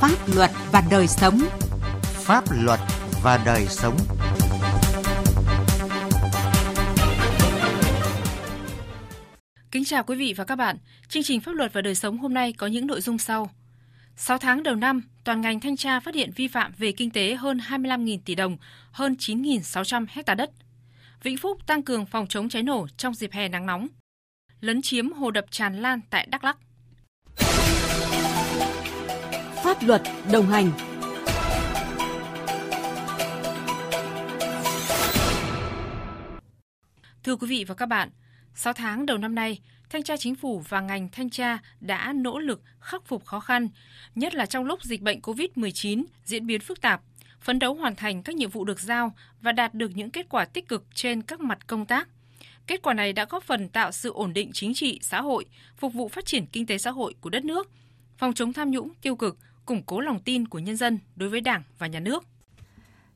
Pháp luật và đời sống. Pháp luật và đời sống. Kính chào quý vị và các bạn. Chương trình Pháp luật và đời sống hôm nay có những nội dung sau. 6 tháng đầu năm, toàn ngành thanh tra phát hiện vi phạm về kinh tế hơn 25.000 tỷ đồng, hơn 9.600 hecta đất. Vĩnh Phúc tăng cường phòng chống cháy nổ trong dịp hè nắng nóng. Lấn chiếm hồ đập tràn lan tại Đắk Lắk. Pháp luật đồng hành. Thưa quý vị và các bạn, 6 tháng đầu năm nay, Thanh tra Chính phủ và ngành thanh tra đã nỗ lực khắc phục khó khăn, nhất là trong lúc dịch bệnh COVID-19 diễn biến phức tạp, phấn đấu hoàn thành các nhiệm vụ được giao và đạt được những kết quả tích cực trên các mặt công tác. Kết quả này đã góp phần tạo sự ổn định chính trị, xã hội, phục vụ phát triển kinh tế xã hội của đất nước, phòng chống tham nhũng, tiêu cực, củng cố lòng tin của nhân dân đối với Đảng và Nhà nước.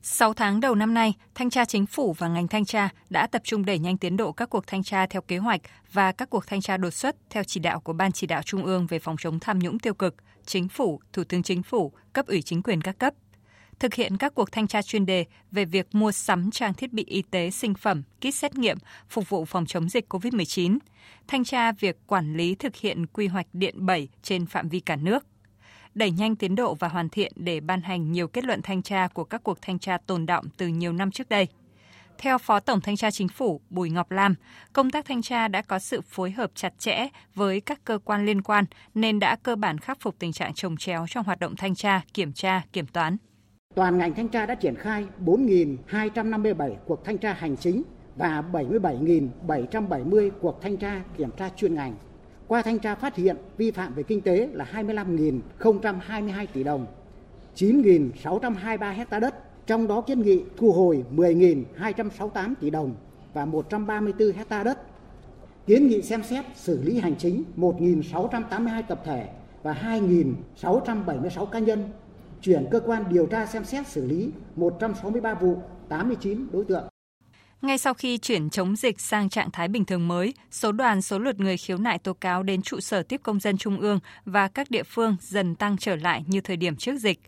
6 tháng đầu năm nay, Thanh tra Chính phủ và ngành thanh tra đã tập trung đẩy nhanh tiến độ các cuộc thanh tra theo kế hoạch và các cuộc thanh tra đột xuất theo chỉ đạo của Ban chỉ đạo Trung ương về phòng chống tham nhũng tiêu cực, Chính phủ, Thủ tướng Chính phủ, cấp ủy chính quyền các cấp. Thực hiện các cuộc thanh tra chuyên đề về việc mua sắm trang thiết bị y tế sinh phẩm, kit xét nghiệm phục vụ phòng chống dịch COVID-19. Thanh tra việc quản lý thực hiện quy hoạch điện 7 trên phạm vi cả nước đẩy nhanh tiến độ và hoàn thiện để ban hành nhiều kết luận thanh tra của các cuộc thanh tra tồn động từ nhiều năm trước đây. Theo Phó Tổng Thanh tra Chính phủ Bùi Ngọc Lam, công tác thanh tra đã có sự phối hợp chặt chẽ với các cơ quan liên quan nên đã cơ bản khắc phục tình trạng trồng chéo trong hoạt động thanh tra, kiểm tra, kiểm toán. Toàn ngành thanh tra đã triển khai 4.257 cuộc thanh tra hành chính và 77.770 cuộc thanh tra kiểm tra chuyên ngành qua thanh tra phát hiện vi phạm về kinh tế là 25.022 tỷ đồng, 9.623 hecta đất, trong đó kiến nghị thu hồi 10.268 tỷ đồng và 134 hecta đất. Kiến nghị xem xét xử lý hành chính 1.682 tập thể và 2.676 cá nhân. Chuyển cơ quan điều tra xem xét xử lý 163 vụ, 89 đối tượng. Ngay sau khi chuyển chống dịch sang trạng thái bình thường mới, số đoàn số lượt người khiếu nại tố cáo đến trụ sở tiếp công dân trung ương và các địa phương dần tăng trở lại như thời điểm trước dịch.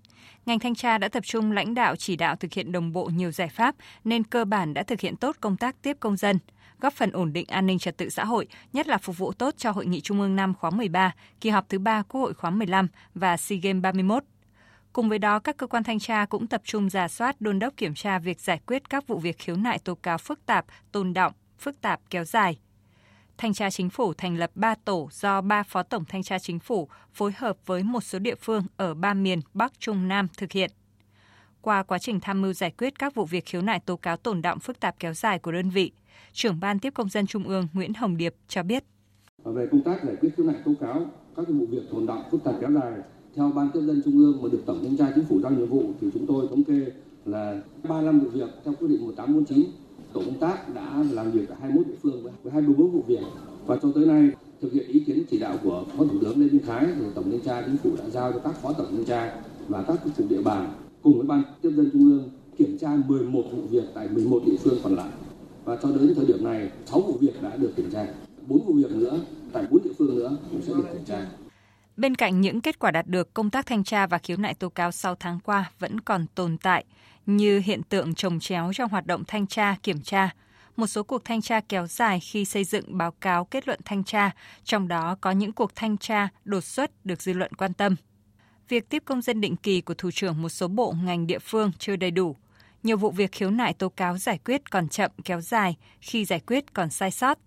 Ngành thanh tra đã tập trung lãnh đạo chỉ đạo thực hiện đồng bộ nhiều giải pháp nên cơ bản đã thực hiện tốt công tác tiếp công dân, góp phần ổn định an ninh trật tự xã hội, nhất là phục vụ tốt cho Hội nghị Trung ương năm khóa 13, kỳ họp thứ 3 Quốc hội khóa 15 và SEA Games 31 Cùng với đó, các cơ quan thanh tra cũng tập trung giả soát đôn đốc kiểm tra việc giải quyết các vụ việc khiếu nại tố cáo phức tạp, tồn động, phức tạp kéo dài. Thanh tra chính phủ thành lập 3 tổ do 3 phó tổng thanh tra chính phủ phối hợp với một số địa phương ở ba miền Bắc, Trung, Nam thực hiện. Qua quá trình tham mưu giải quyết các vụ việc khiếu nại tố cáo tồn động phức tạp kéo dài của đơn vị, trưởng ban tiếp công dân Trung ương Nguyễn Hồng Điệp cho biết. Về công tác giải quyết khiếu nại tố cáo các vụ việc tồn động phức tạp kéo dài theo ban tiếp dân trung ương mà được tổng thanh tra chính phủ giao nhiệm vụ thì chúng tôi thống kê là 35 vụ việc theo quyết định 1849 tổ công tác đã làm việc ở 21 địa phương với 24 vụ việc. Và cho tới nay thực hiện ý kiến chỉ đạo của phó thủ tướng lê minh khái thì tổng thanh tra chính phủ đã giao cho các phó tổng thanh tra và các cục địa bàn cùng với ban tiếp dân trung ương kiểm tra 11 vụ việc tại 11 địa phương còn lại. Và cho đến thời điểm này 6 vụ việc đã được kiểm tra. 4 vụ việc nữa tại 4 địa phương nữa cũng sẽ được kiểm tra. Bên cạnh những kết quả đạt được, công tác thanh tra và khiếu nại tố cáo sau tháng qua vẫn còn tồn tại, như hiện tượng trồng chéo trong hoạt động thanh tra, kiểm tra. Một số cuộc thanh tra kéo dài khi xây dựng báo cáo kết luận thanh tra, trong đó có những cuộc thanh tra đột xuất được dư luận quan tâm. Việc tiếp công dân định kỳ của thủ trưởng một số bộ ngành địa phương chưa đầy đủ. Nhiều vụ việc khiếu nại tố cáo giải quyết còn chậm kéo dài, khi giải quyết còn sai sót,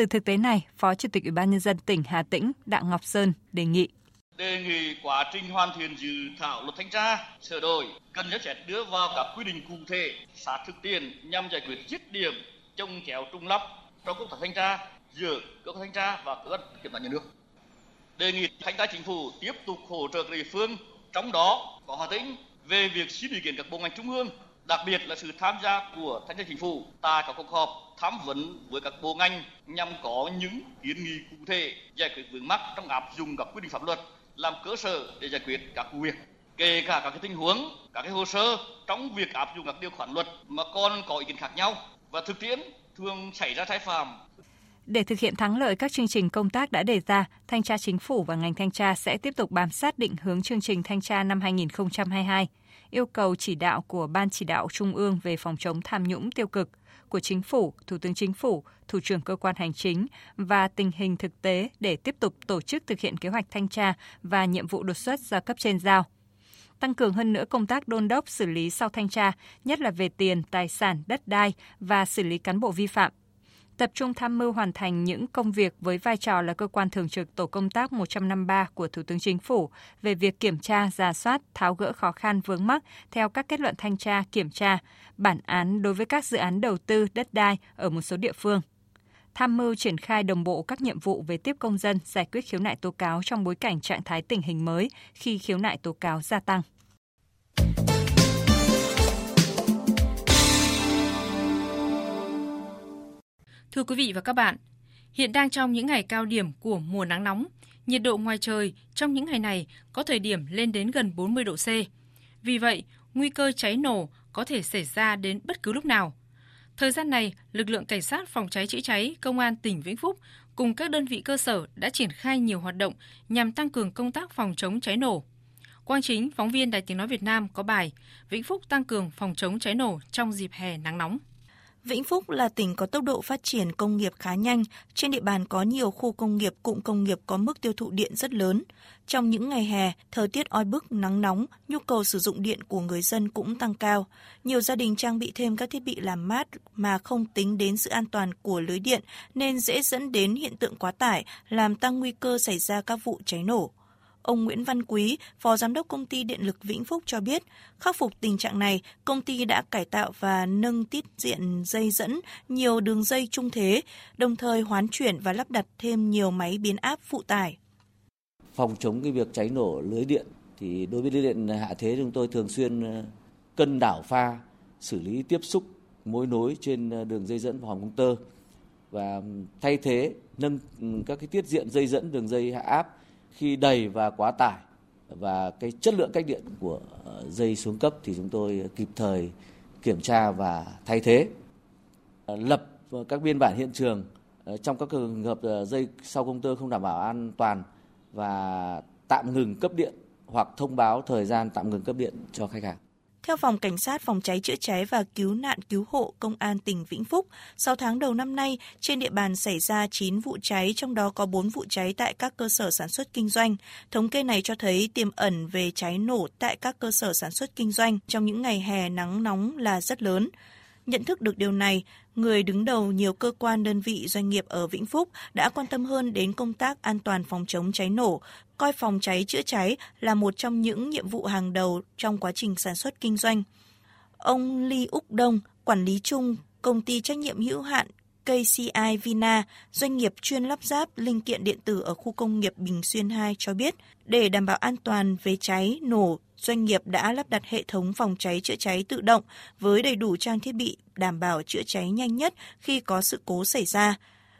từ thực tế này, Phó Chủ tịch Ủy ban nhân dân tỉnh Hà Tĩnh Đặng Ngọc Sơn đề nghị. Đề nghị quá trình hoàn thiện dự thảo luật thanh tra sửa đổi cần nhất sẽ đưa vào các quy định cụ thể sát thực tiễn nhằm giải quyết dứt điểm trông chéo trung lắp trong công tác thanh tra giữa cơ quan thanh tra và cơ quan kiểm toán nhà nước. Đề nghị thanh tra chính phủ tiếp tục hỗ trợ các địa phương trong đó có Hà Tĩnh về việc xin ý kiến các bộ ngành trung ương đặc biệt là sự tham gia của thanh tra chính phủ tại các cuộc họp tham vấn với các bộ ngành nhằm có những kiến nghị cụ thể giải quyết vướng mắc trong áp dụng các quy định pháp luật làm cơ sở để giải quyết các vụ việc. Kể cả các cái tình huống các cái hồ sơ trong việc áp dụng các điều khoản luật mà còn có ý kiến khác nhau. Và thực tiễn thường xảy ra sai phạm. Để thực hiện thắng lợi các chương trình công tác đã đề ra, Thanh tra Chính phủ và ngành thanh tra sẽ tiếp tục bám sát định hướng chương trình thanh tra năm 2022, yêu cầu chỉ đạo của Ban chỉ đạo Trung ương về phòng chống tham nhũng tiêu cực, của Chính phủ, Thủ tướng Chính phủ, Thủ trưởng cơ quan hành chính và tình hình thực tế để tiếp tục tổ chức thực hiện kế hoạch thanh tra và nhiệm vụ đột xuất do cấp trên giao. Tăng cường hơn nữa công tác đôn đốc xử lý sau thanh tra, nhất là về tiền, tài sản, đất đai và xử lý cán bộ vi phạm, tập trung tham mưu hoàn thành những công việc với vai trò là cơ quan thường trực tổ công tác 153 của Thủ tướng Chính phủ về việc kiểm tra, giả soát, tháo gỡ khó khăn vướng mắc theo các kết luận thanh tra, kiểm tra, bản án đối với các dự án đầu tư đất đai ở một số địa phương tham mưu triển khai đồng bộ các nhiệm vụ về tiếp công dân giải quyết khiếu nại tố cáo trong bối cảnh trạng thái tình hình mới khi khiếu nại tố cáo gia tăng. Thưa quý vị và các bạn, hiện đang trong những ngày cao điểm của mùa nắng nóng, nhiệt độ ngoài trời trong những ngày này có thời điểm lên đến gần 40 độ C. Vì vậy, nguy cơ cháy nổ có thể xảy ra đến bất cứ lúc nào. Thời gian này, lực lượng cảnh sát phòng cháy chữa cháy công an tỉnh Vĩnh Phúc cùng các đơn vị cơ sở đã triển khai nhiều hoạt động nhằm tăng cường công tác phòng chống cháy nổ. Quang Chính, phóng viên Đài Tiếng Nói Việt Nam có bài Vĩnh Phúc tăng cường phòng chống cháy nổ trong dịp hè nắng nóng. Vĩnh Phúc là tỉnh có tốc độ phát triển công nghiệp khá nhanh, trên địa bàn có nhiều khu công nghiệp, cụm công nghiệp có mức tiêu thụ điện rất lớn. Trong những ngày hè, thời tiết oi bức, nắng nóng, nhu cầu sử dụng điện của người dân cũng tăng cao. Nhiều gia đình trang bị thêm các thiết bị làm mát mà không tính đến sự an toàn của lưới điện nên dễ dẫn đến hiện tượng quá tải, làm tăng nguy cơ xảy ra các vụ cháy nổ. Ông Nguyễn Văn Quý, Phó Giám đốc Công ty Điện lực Vĩnh Phúc cho biết, khắc phục tình trạng này, công ty đã cải tạo và nâng tiết diện dây dẫn nhiều đường dây trung thế, đồng thời hoán chuyển và lắp đặt thêm nhiều máy biến áp phụ tải. Phòng chống cái việc cháy nổ lưới điện thì đối với lưới điện hạ thế chúng tôi thường xuyên ờ, cân đảo pha, xử lý tiếp xúc mối nối trên ờ, đường dây dẫn và hòm công tơ và thay thế nâng các cái tiết diện dây dẫn đường dây hạ áp khi đầy và quá tải và cái chất lượng cách điện của ờ, dây xuống cấp thì chúng tôi kịp thời kiểm tra và thay thế ờ, lập các biên bản hiện trường ờ, trong các trường hợp dây sau công tơ không đảm bảo an toàn và tạm ngừng cấp điện hoặc thông báo thời gian tạm ngừng cấp điện cho khách hàng. Theo Phòng Cảnh sát Phòng cháy chữa cháy và Cứu nạn Cứu hộ Công an tỉnh Vĩnh Phúc, 6 tháng đầu năm nay, trên địa bàn xảy ra 9 vụ cháy, trong đó có 4 vụ cháy tại các cơ sở sản xuất kinh doanh. Thống kê này cho thấy tiềm ẩn về cháy nổ tại các cơ sở sản xuất kinh doanh trong những ngày hè nắng nóng là rất lớn. Nhận thức được điều này, người đứng đầu nhiều cơ quan đơn vị doanh nghiệp ở Vĩnh Phúc đã quan tâm hơn đến công tác an toàn phòng chống cháy nổ, coi phòng cháy chữa cháy là một trong những nhiệm vụ hàng đầu trong quá trình sản xuất kinh doanh. Ông Lý Úc Đông, quản lý chung công ty trách nhiệm hữu hạn KCI Vina, doanh nghiệp chuyên lắp ráp linh kiện điện tử ở khu công nghiệp Bình Xuyên 2 cho biết, để đảm bảo an toàn về cháy, nổ, doanh nghiệp đã lắp đặt hệ thống phòng cháy chữa cháy tự động với đầy đủ trang thiết bị đảm bảo chữa cháy nhanh nhất khi có sự cố xảy ra.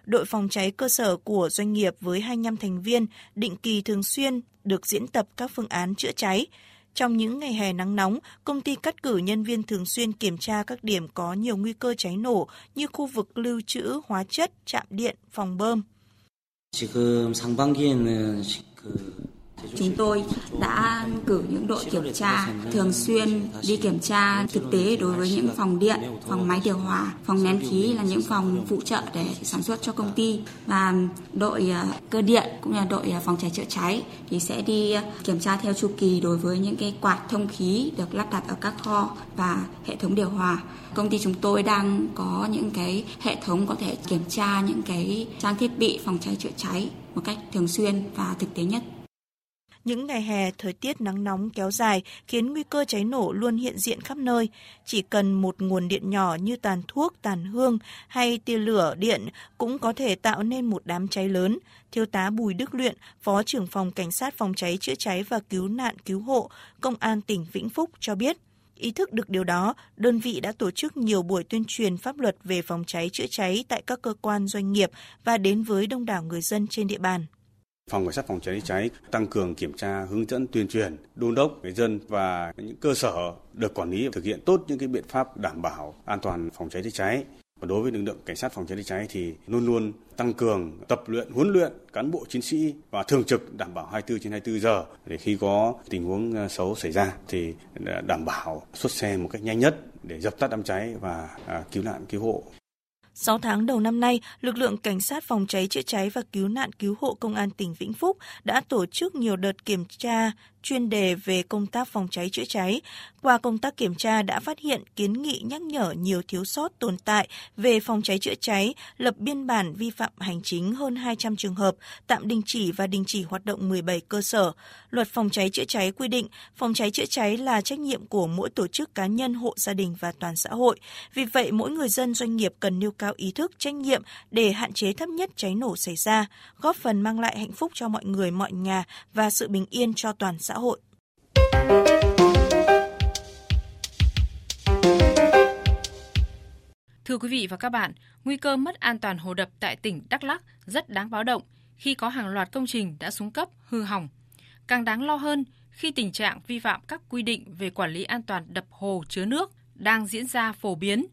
Đội phòng cháy cơ sở của doanh nghiệp với 25 thành viên định kỳ thường xuyên được diễn tập các phương án chữa cháy. Trong những ngày hè nắng nóng, công ty cắt cử nhân viên thường xuyên kiểm tra các điểm có nhiều nguy cơ cháy nổ như khu vực lưu trữ hóa chất, trạm điện, phòng bơm. 지금 상반기에는 그 Chúng tôi đã cử những đội kiểm tra thường xuyên đi kiểm tra thực tế đối với những phòng điện, phòng máy điều hòa, phòng nén khí là những phòng phụ trợ để sản xuất cho công ty và đội ờ, cơ điện cũng là đội ờ, phòng cháy chữa cháy thì sẽ đi ờ, kiểm tra theo chu kỳ đối với những cái quạt thông khí được lắp đặt ở các kho và hệ thống điều hòa. Công ty chúng tôi đang có những cái hệ thống có thể kiểm tra những cái trang thiết bị phòng cháy chữa cháy một cách thường xuyên và thực tế nhất. Những ngày hè, thời tiết nắng nóng kéo dài khiến nguy cơ cháy nổ luôn hiện diện khắp nơi. Chỉ cần một nguồn điện nhỏ như tàn thuốc, tàn hương hay tia lửa điện cũng có thể tạo nên một đám cháy lớn. Thiếu tá Bùi Đức Luyện, Phó trưởng phòng Cảnh sát phòng cháy chữa cháy và cứu nạn cứu hộ, Công an tỉnh Vĩnh Phúc cho biết. Ý thức được điều đó, đơn vị đã tổ chức nhiều buổi tuyên truyền pháp luật về phòng cháy chữa cháy tại các cơ quan doanh nghiệp và đến với đông đảo người dân trên địa bàn. Phòng Cảnh sát phòng cháy cháy tăng cường kiểm tra, hướng dẫn tuyên truyền, đôn đốc người dân và những cơ sở được quản lý thực hiện tốt những cái biện pháp đảm bảo an toàn phòng cháy chữa cháy. và Đối với lực lượng cảnh sát phòng cháy chữa cháy thì luôn luôn tăng cường tập luyện, huấn luyện cán bộ chiến sĩ và thường trực đảm bảo 24 trên 24 giờ để khi có tình huống ờ, xấu xảy ra thì ờ, đảm bảo xuất xe một cách nhanh nhất để dập tắt đám cháy và à, cứu nạn cứu hộ 6 tháng đầu năm nay, lực lượng cảnh sát phòng cháy chữa cháy và cứu nạn cứu hộ công an tỉnh Vĩnh Phúc đã tổ chức nhiều đợt kiểm tra chuyên đề về công tác phòng cháy chữa cháy. Qua công tác kiểm tra đã phát hiện kiến nghị nhắc nhở nhiều thiếu sót tồn tại về phòng cháy chữa cháy, lập biên bản vi phạm hành chính hơn 200 trường hợp, tạm đình chỉ và đình chỉ hoạt động 17 cơ sở. Luật phòng cháy chữa cháy quy định phòng cháy chữa cháy là trách nhiệm của mỗi tổ chức cá nhân, hộ gia đình và toàn xã hội. Vì vậy, mỗi người dân doanh nghiệp cần nêu cao ý thức trách nhiệm để hạn chế thấp nhất cháy nổ xảy ra, góp phần mang lại hạnh phúc cho mọi người, mọi nhà và sự bình yên cho toàn xã hội. Thưa quý vị và các bạn, nguy cơ mất an toàn hồ đập tại tỉnh Đắk Lắk rất đáng báo động khi có hàng loạt công trình đã xuống cấp, hư hỏng. Càng đáng lo hơn khi tình trạng vi phạm các quy định về quản lý an toàn đập hồ chứa nước đang diễn ra phổ biến.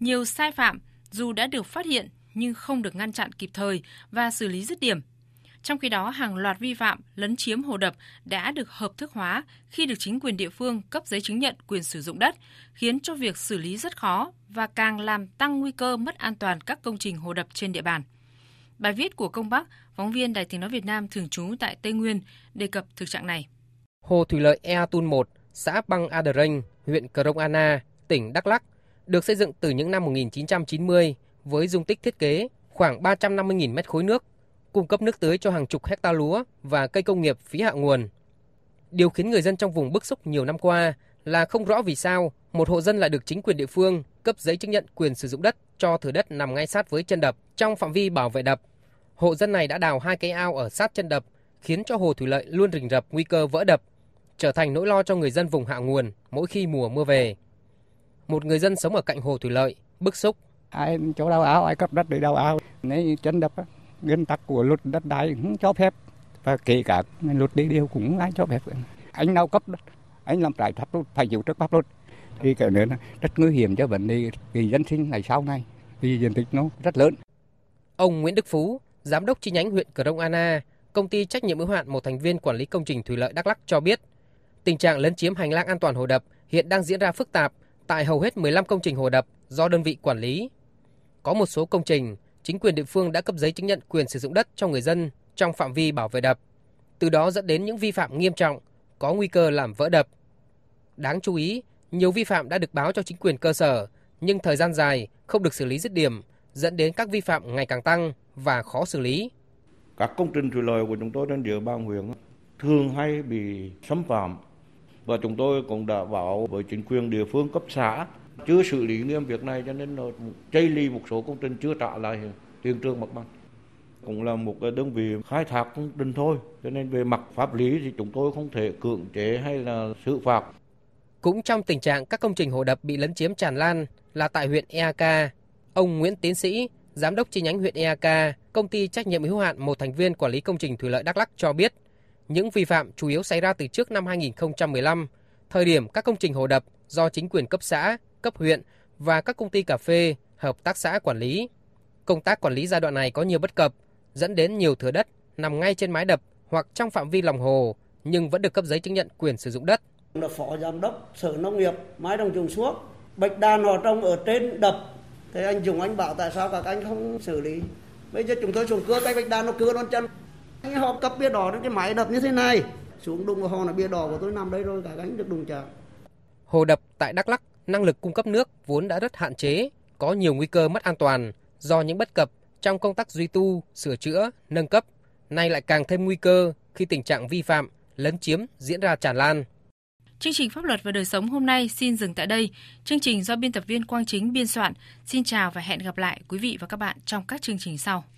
Nhiều sai phạm dù đã được phát hiện nhưng không được ngăn chặn kịp thời và xử lý dứt điểm. Trong khi đó, hàng loạt vi phạm lấn chiếm hồ đập đã được hợp thức hóa khi được chính quyền địa phương cấp giấy chứng nhận quyền sử dụng đất, khiến cho việc xử lý rất khó và càng làm tăng nguy cơ mất an toàn các công trình hồ đập trên địa bàn. Bài viết của Công Bắc, phóng viên Đài Tiếng Nói Việt Nam thường trú tại Tây Nguyên đề cập thực trạng này. Hồ thủy lợi Ea Tun 1, xã Băng Adreng, huyện Krông Anna, tỉnh Đắk Lắk, được xây dựng từ những năm 1990 với dung tích thiết kế khoảng 350.000 mét khối nước cung cấp nước tưới cho hàng chục hecta lúa và cây công nghiệp phí hạ nguồn. Điều khiến người dân trong vùng bức xúc nhiều năm qua là không rõ vì sao một hộ dân lại được chính quyền địa phương cấp giấy chứng nhận quyền sử dụng đất cho thửa đất nằm ngay sát với chân đập trong phạm vi bảo vệ đập. Hộ dân này đã đào hai cái ao ở sát chân đập, khiến cho hồ thủy lợi luôn rình rập nguy cơ vỡ đập, trở thành nỗi lo cho người dân vùng hạ nguồn mỗi khi mùa mưa về. Một người dân sống ở cạnh hồ thủy lợi bức xúc. Ai chỗ đào ao, ai cấp đất để đào ao, nếu chân đập nguyên tắc của luật đất đai cũng cho phép, và kể cả luật đi điều cũng ai cho phép. Anh nào cấp đất anh làm trái pháp luật, phải chịu trước pháp luật. Thì cái nữa rất nguy hiểm cho vấn đề vì dân sinh ngày sau này, vì diện tích nó rất lớn. Ông Nguyễn Đức Phú, giám đốc chi nhánh huyện Cờ Rông Anna, công ty trách nhiệm hữu hạn một thành viên quản lý công trình thủy lợi Đắk Lắk cho biết, tình trạng lấn chiếm hành lang an toàn hồ đập hiện đang diễn ra phức tạp tại hầu hết 15 công trình hồ đập do đơn vị quản lý. Có một số công trình chính quyền địa phương đã cấp giấy chứng nhận quyền sử dụng đất cho người dân trong phạm vi bảo vệ đập. Từ đó dẫn đến những vi phạm nghiêm trọng, có nguy cơ làm vỡ đập. Đáng chú ý, nhiều vi phạm đã được báo cho chính quyền cơ sở, nhưng thời gian dài không được xử lý dứt điểm, dẫn đến các vi phạm ngày càng tăng và khó xử lý. Các công trình thủy lợi của chúng tôi trên địa bàn huyện thường hay bị xâm phạm và chúng tôi cũng đã báo với chính quyền địa phương cấp xã chưa xử lý nghiêm việc này cho nên nó chây ly một số công trình chưa trả lại hiện trường mặt bằng. Cũng là một cái đơn vị khai thác công trình thôi cho nên về mặt pháp lý thì chúng tôi không thể cưỡng chế hay là xử phạt. Cũng trong tình trạng các công trình hồ đập bị lấn chiếm tràn lan là tại huyện Eak, ông Nguyễn Tiến Sĩ, giám đốc chi nhánh huyện Eak, công ty trách nhiệm hữu hạn một thành viên quản lý công trình thủy lợi Đắk Lắk cho biết, những vi phạm chủ yếu xảy ra từ trước năm 2015, thời điểm các công trình hồ đập do chính quyền cấp xã, cấp huyện và các công ty cà phê, hợp tác xã quản lý. Công tác quản lý giai đoạn này có nhiều bất cập, dẫn đến nhiều thửa đất nằm ngay trên mái đập hoặc trong phạm vi lòng hồ nhưng vẫn được cấp giấy chứng nhận quyền sử dụng đất. Là phó giám đốc sở nông nghiệp mái đồng trùng suốt bạch đàn họ trồng ở trên đập. Thế anh dùng anh bảo tại sao các anh không xử lý? Bây giờ chúng tôi xuống cưa tay bạch đàn nó cưa đón chân. Họ cấp bia đỏ đến cái máy đập như thế này. Xuống vào họ là bia đỏ của tôi nằm đây rồi cả anh được đụng chạm. Hồ đập tại Đắk Lắk năng lực cung cấp nước vốn đã rất hạn chế, có nhiều nguy cơ mất an toàn do những bất cập trong công tác duy tu, sửa chữa, nâng cấp, nay lại càng thêm nguy cơ khi tình trạng vi phạm, lấn chiếm diễn ra tràn lan. Chương trình Pháp luật và đời sống hôm nay xin dừng tại đây. Chương trình do biên tập viên Quang Chính biên soạn. Xin chào và hẹn gặp lại quý vị và các bạn trong các chương trình sau.